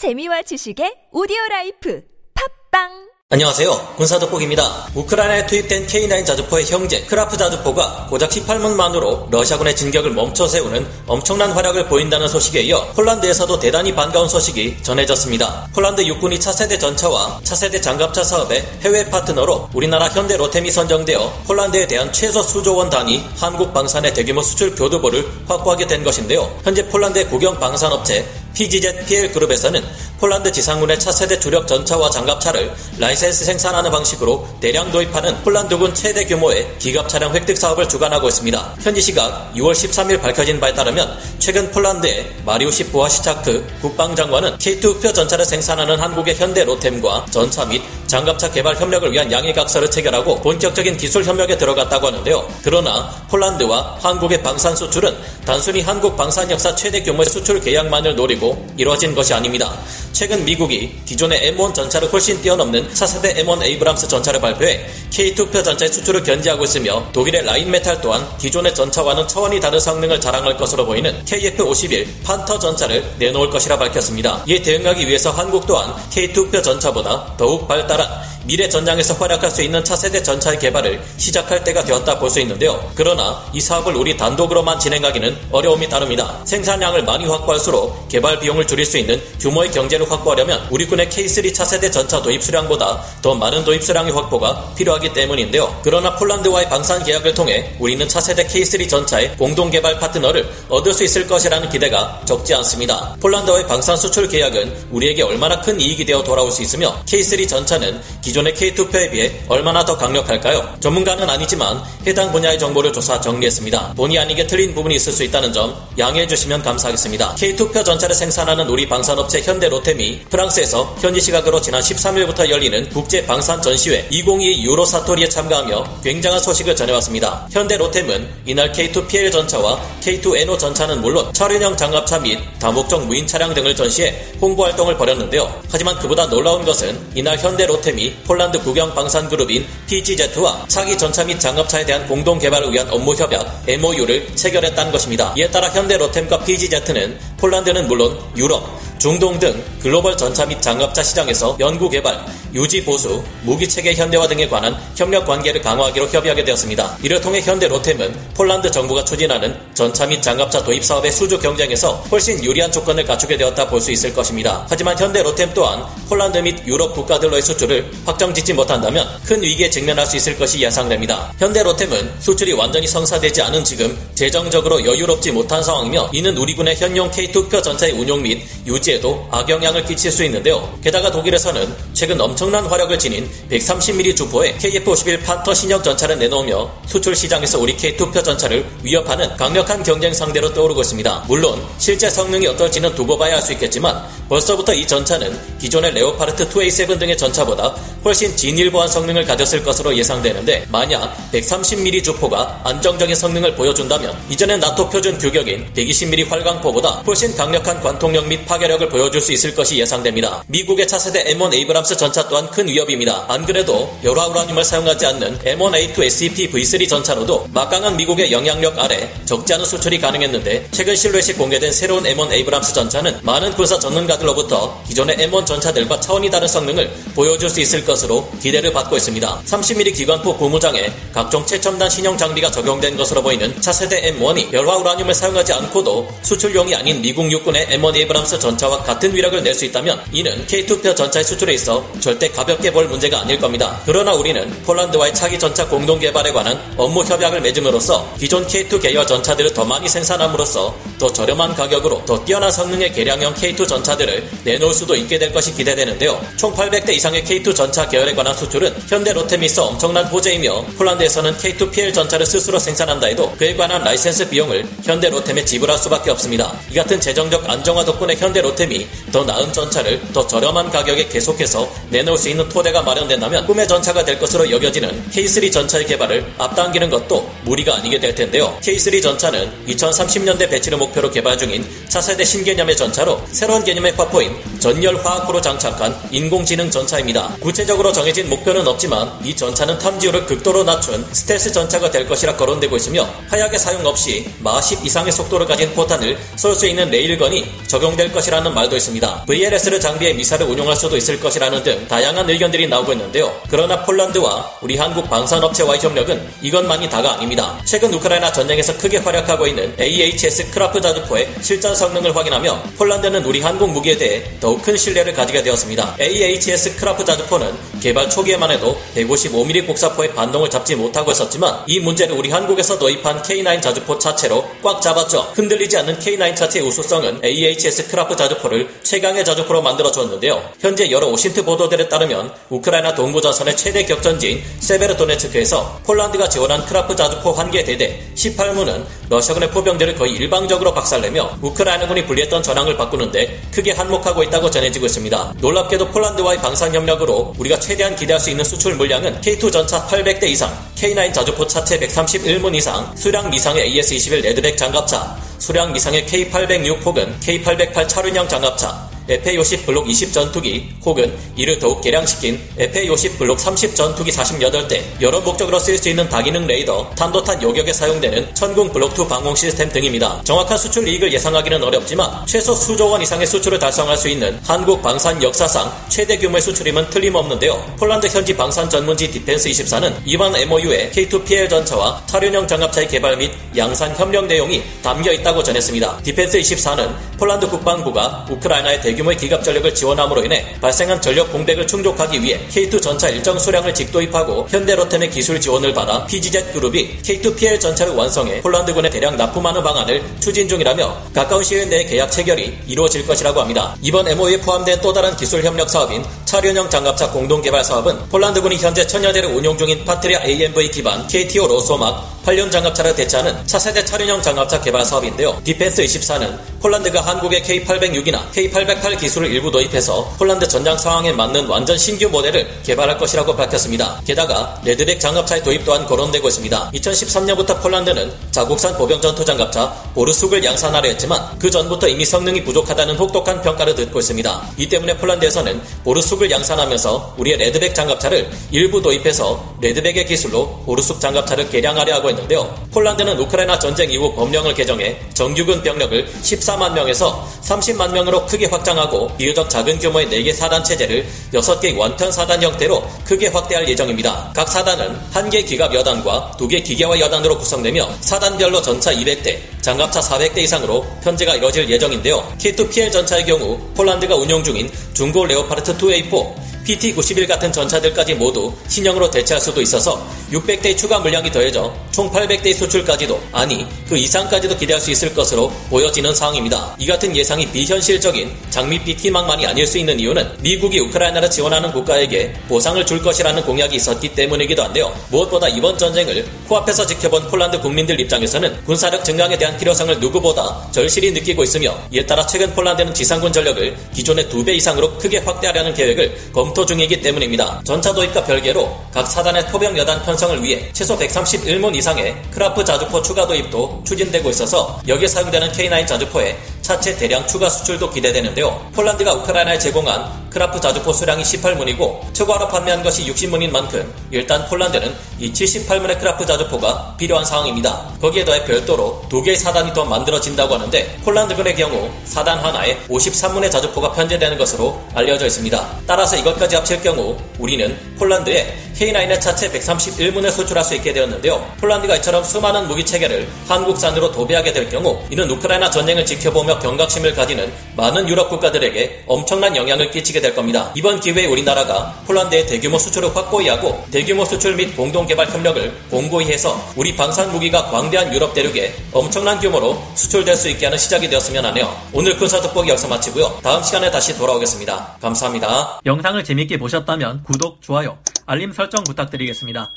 재미와 지식의 오디오 라이프 팟빵 안녕하세요. 군사독복입니다. 우크라이나에 투입된 K9 자주포의 형제 크라프 자주포가 고작 18문만으로 러시아군의 진격을 멈춰 세우는 엄청난 활약을 보인다는 소식에 이어 폴란드에서도 대단히 반가운 소식이 전해졌습니다. 폴란드 육군이 차세대 전차와 차세대 장갑차 사업의 해외 파트너로 우리나라 현대 로템이 선정되어 폴란드에 대한 최소 수조원 단위 한국 방산의 대규모 수출 교두보를 확보하게 된 것인데요. 현재 폴란드의 국영 방산업체 PGZ PL 그룹에서는 폴란드 지상군의 차세대 주력 전차와 장갑차를 라이센스 생산하는 방식으로 대량 도입하는 폴란드군 최대 규모의 기갑 차량 획득 사업을 주관하고 있습니다. 현지 시각 6월 13일 밝혀진 바에 따르면 최근 폴란드의 마리우시 브와슈차크 국방장관은 K2 흑표 전차를 생산하는 한국의 현대 로템과 전차 및 장갑차 개발 협력을 위한 양해각서를 체결하고 본격적인 기술 협력에 들어갔다고 하는데요. 그러나 폴란드와 한국의 방산 수출은 단순히 한국 방산 역사 최대 규모의 수출 계약만을 노리고 이루어진 것이 아닙니다. 최근 미국이 기존의 M1 전차를 훨씬 뛰어넘는 차세대 M1 에이브람스 전차를 발표해 K2 흑표 전차의 수출을 견제하고 있으며 독일의 라인메탈 또한 기존의 전차와는 차원이 다른 성능을 자랑할 것으로 보이는 KF-51 판터 전차를 내놓을 것이라 밝혔습니다. 이에 대응하기 위해서 한국 또한 K2 흑표 전차보다 더욱 발달한 미래 전장에서 활약할 수 있는 차세대 전차의 개발을 시작할 때가 되었다 볼 수 있는데요. 그러나 이 사업을 우리 단독으로만 진행하기는 어려움이 따릅니다. 생산량을 많이 확보할수록 개발 비용을 줄일 수 있는 규모의 경제를 확보하려면 우리 군의 K3 차세대 전차 도입 수량보다 더 많은 도입 수량의 확보가 필요하기 때문인데요. 그러나 폴란드와의 방산 계약을 통해 우리는 차세대 K3 전차의 공동 개발 파트너를 얻을 수 있을 것이라는 기대가 적지 않습니다. 폴란드와의 방산 수출 계약은 우리에게 얼마나 큰 이익이 되어 돌아올 수 있으며 K3 전차는 기존 의 K2표에 비해 얼마나 더 강력할까요? 전문가는 아니지만 해당 분야의 정보를 조사 정리했습니다. 본의 아니게 틀린 부분이 있을 수 있다는 점 양해해 주시면 감사하겠습니다. K2표 전차를 생산하는 우리 방산업체 현대 로템이 프랑스에서 현지 시각으로 지난 13일부터 열리는 국제 방산 전시회 2022 유로 사토리에 참가하며 굉장한 소식을 전해왔습니다. 현대 로템은 이날 K2 PL 전차와 K2 NO 전차는 물론 차륜형 장갑차 및 다목적 무인 차량 등을 전시해 홍보 활동을 벌였는데요. 하지만 그보다 놀라운 것은 이날 현대 로템이 폴란드 국영 방산그룹인 PGZ와 차기 전차 및 장갑차에 대한 공동 개발을 위한 업무 협약 MOU를 체결했다는 것입니다. 이에 따라 현대 로템과 PGZ는 폴란드는 물론 유럽, 중동 등 글로벌 전차 및 장갑차 시장에서 연구 개발, 유지 보수, 무기 체계 현대화 등에 관한 협력 관계를 강화하기로 협의하게 되었습니다. 이를 통해 현대 로템은 폴란드 정부가 추진하는 전차 및 장갑차 도입 사업의 수주 경쟁에서 훨씬 유리한 조건을 갖추게 되었다 볼 수 있을 것입니다. 하지만 현대 로템 또한 폴란드 및 유럽 국가들로의 수출을 확 정짓지 못한다면 큰 위기에 직면할 수 있을 것이 예상됩니다. 현대 로템은 수출이 완전히 성사되지 않은 지금 재정적으로 여유롭지 못한 상황이며 이는 우리 군의 현용 K2표 전차의 운용 및 유지에도 악영향을 끼칠 수 있는데요. 게다가 독일에서는 최근 엄청난 화력을 지닌 130mm 주포의 KF-51 판터 신형 전차를 내놓으며 수출 시장에서 우리 K2표 전차를 위협하는 강력한 경쟁 상대로 떠오르고 있습니다. 물론 실제 성능이 어떨지는 두고 봐야 할 수 있겠지만 벌써부터 이 전차는 기존의 레오파르트 2A7 등의 전차보다 훨씬 진일보한 성능을 가졌을 것으로 예상되는데 만약 130mm 주포가 안정적인 성능을 보여준다면 이전의 나토 표준 규격인 120mm 활강포보다 훨씬 강력한 관통력 및 파괴력을 보여줄 수 있을 것이 예상됩니다. 미국의 차세대 M1 에이브람스 전차 또한 큰 위협입니다. 안 그래도 열화 우라늄을 사용하지 않는 M1A2 SEP V3 전차로도 막강한 미국의 영향력 아래 적지 않은 수출이 가능했는데 최근 실루엣이 공개된 새로운 M1 에이브람스 전차는 많은 군사 전문가들로부터 기존의 M1 전차들과 차원이 다른 성능을 보여줄 수 있을 것 으로 기대를 받고 있습니다. 30mm 기관포 고무장에 각종 최첨단 신형 장비가 적용된 것으로 보이는 차세대 M1이 열화 우라늄을 사용하지 않고도 수출용이 아닌 미국 육군의 M1 에이브람스 전차와 같은 위력을 낼 수 있다면 이는 K2 흑표 전차의 수출에 있어 절대 가볍게 볼 문제가 아닐 겁니다. 그러나 우리는 폴란드와의 차기 전차 공동 개발에 관한 업무 협약을 맺음으로써 기존 K2 계열 전차들을 더 많이 생산함으로써 더 저렴한 가격으로 더 뛰어난 성능의 개량형 K2 전차들을 내놓을 수도 있게 될 것이 기대되는데요. 총 800대 이상의 K2 전차 계열에 관한 수출은 현대 로템에 있어서 엄청난 호재이며 폴란드에서는 K2 PL 전차를 스스로 생산한다 해도 그에 관한 라이센스 비용을 현대 로템에 지불할 수밖에 없습니다. 이 같은 재정적 안정화 덕분에 현대 로템이 더 나은 전차를 더 저렴한 가격에 계속해서 내놓을 수 있는 토대가 마련된다면 꿈의 전차가 될 것으로 여겨지는 K3 전차의 개발을 앞당기는 것도 무리가 아니게 될 텐데요. K3 전차는 2030년대 배치를 목표로 개발 중인 차세대 신개념의 전차로 새로운 개념의 화포인 전열 화학호로 장착한 인공지능 전차입니다. 구체적 구체적으로 정해진 목표는 없지만 이 전차는 탐지율을 극도로 낮춘 스텔스 전차가 될 것이라 거론되고 있으며 화약의 사용 없이 마하 10 이상의 속도를 가진 포탄을 쏠 수 있는 레일건이 적용될 것이라는 말도 있습니다. VLS를 장비해 미사일을 운용할 수도 있을 것이라는 등 다양한 의견들이 나오고 있는데요. 그러나 폴란드와 우리 한국 방산업체와의 협력은 이것만이 다가 아닙니다. 최근 우크라이나 전쟁에서 크게 활약하고 있는 AHS 크라프 자주포의 실전 성능을 확인하며 폴란드는 우리 한국 무기에 대해 더욱 큰 신뢰를 가지게 되었습니다. AHS 크라프 자주포는 개발 초기에만 해도 155mm 곡사포의 반동을 잡지 못하고 있었지만 이 문제를 우리 한국에서 도입한 K9 자주포 차체로 꽉 잡았죠. 흔들리지 않는 K9 차체의 우수성은 AHS 크라프 자주포를 최강의 자주포로 만들어주었는데요. 현재 여러 OSINT 보도들에 따르면 우크라이나 동부전선의 최대 격전지인 세베르도네츠크에서 폴란드가 지원한 크라프 자주포 한 개 대대 18문은 러시아군의 포병들을 거의 일방적으로 박살내며 우크라이나군이 불리했던 전황을 바꾸는데 크게 한몫하고 있다고 전해지고 있습니다. 놀랍게도 폴란드와의 방산 협력으로 우리 가 최대한 기대할 수 있는 수출 물량은 K2 전차 800대 이상, K9 자주포 차체 131문 이상, 수량 미상의 AS-21 레드백 장갑차, 수량 미상의 K806 혹은 K808 차륜형 장갑차, FA50 블록 20 전투기 혹은 이를 더욱 개량시킨 FA50 블록 30 전투기 48대 여러 목적으로 쓰일 수 있는 다기능 레이더, 탄도탄 요격에 사용되는 천궁 블록 2 방공 시스템 등입니다. 정확한 수출 이익을 예상하기는 어렵지만 최소 수조 원 이상의 수출을 달성할 수 있는 한국 방산 역사상 최대 규모의 수출임은 틀림없는데요. 폴란드 현지 방산 전문지 디펜스 24는 이번 MOU에 K2PL 전차와 차륜형 장갑차의 개발 및 양산 협력 내용이 담겨 있다고 전했습니다. 디펜스 24는 폴란드 국방부가 우크라이나의 대규모 대규모의 기갑 전력을 지원함으로 인해 발생한 전력 공백을 충족하기 위해 K2 전차 일정 수량을 직도입하고 현대로템의 기술 지원을 받아 PGZ 그룹이 K2PL 전차를 완성해 폴란드군에 대량 납품하는 방안을 추진 중이라며 가까운 시일 내에 계약 체결이 이루어질 것이라고 합니다. 이번 MOU에 포함된 또 다른 기술 협력 사업인 차륜형 장갑차 공동 개발 사업은 폴란드군이 현재 천여 대를 운용 중인 파트리아 AMV 기반 KTO 로소막 8륜 장갑차를 대체하는 차세대 차륜형 장갑차 개발 사업인데요. 디펜스 24는 폴란드가 한국의 K806이나 K808 기술을 일부 도입해서 폴란드 전장 상황에 맞는 완전 신규 모델을 개발할 것이라고 밝혔습니다. 게다가 레드백 장갑차의 도입 또한 거론되고 있습니다. 2013년부터 폴란드는 자국산 보병 전투 장갑차 보르숙을 양산하려 했지만 그 전부터 이미 성능이 부족하다는 혹독한 평가를 듣고 있습니다. 이 때문에 폴란드에서는 보르숙을 양산하면서 우리의 레드백 장갑차를 일부 도입해서 레드백의 기술로 보르숙 장갑차를 개량하려 하고 있는 데요. 폴란드는 우크라이나 전쟁 이후 법령을 개정해 정규군 병력을 14만 명에서 30만 명으로 크게 확장하고 비교적 작은 규모의 4개 사단 체제를 6개 완편 사단 형태로 크게 확대할 예정입니다. 각 사단은 1개 기갑 여단과 2개 기계화 여단으로 구성되며 사단별로 전차 200대, 장갑차 400대 이상으로 편제가 이뤄질 예정인데요. K2PL 전차의 경우 폴란드가 운용 중인 중고 레오파르트 2A4, PT-91 같은 전차들까지 모두 신형으로 대체할 수도 있어서 600대의 추가 물량이 더해져 총 800대의 수출까지도 아니 그 이상까지도 기대할 수 있을 것으로 보여지는 상황입니다. 이 같은 예상이 비현실적인 장밋빛 희망만이 아닐 수 있는 이유는 미국이 우크라이나를 지원하는 국가에게 보상을 줄 것이라는 공약이 있었기 때문이기도 한데요. 무엇보다 이번 전쟁을 코앞에서 지켜본 폴란드 국민들 입장에서는 군사력 증강에 대한 필요성을 누구보다 절실히 느끼고 있으며 이에 따라 최근 폴란드는 지상군 전력을 기존의 두배 이상으로 크게 확대하려는 계획을 검토 검토 중이기 때문입니다. 전차 도입과 별개로 각 사단의 포병 여단 편성을 위해 최소 131문 이상의 크라프 자주포 추가 도입도 추진되고 있어서 여기에 사용되는 K9 자주포에 차체 대량 추가 수출도 기대되는데요. 폴란드가 우크라이나에 제공한 크라프 자주포 수량이 18문이고 추가로 판매한 것이 60문인 만큼 일단 폴란드는 이 78문의 크라프 자주포가 필요한 상황입니다. 거기에 더해 별도로 두 개의 사단이 더 만들어진다고 하는데 폴란드군의 경우 사단 하나에 53문의 자주포가 편제되는 것으로 알려져 있습니다. 따라서 이것까지 합칠 경우 우리는 폴란드에 K9의 차체 131문을 수출할 수 있게 되었는데요. 폴란드가 이처럼 수많은 무기 체계를 한국산으로 도배하게 될 경우 이는 우크라이나 전쟁을 지켜보며 경각심을 가지는 많은 유럽 국가들에게 엄청난 영향을 끼치게 될 겁니다. 이번 기회에 우리나라가 폴란드의 대규모 수출을 확고히 하고 대규모 수출 및 공동 개발 협력을 공고히 해서 우리 방산 무기가 광대한 유럽 대륙에 엄청난 규모로 수출될 수 있게 하는 시작이 되었으면 하네요. 오늘 군사 돋보기 여기서 마치고요. 다음 시간에 다시 돌아오겠습니다. 감사합니다. 영상을 재밌게 보셨다면 구독, 좋아요, 알림 설정 부탁드리겠습니다.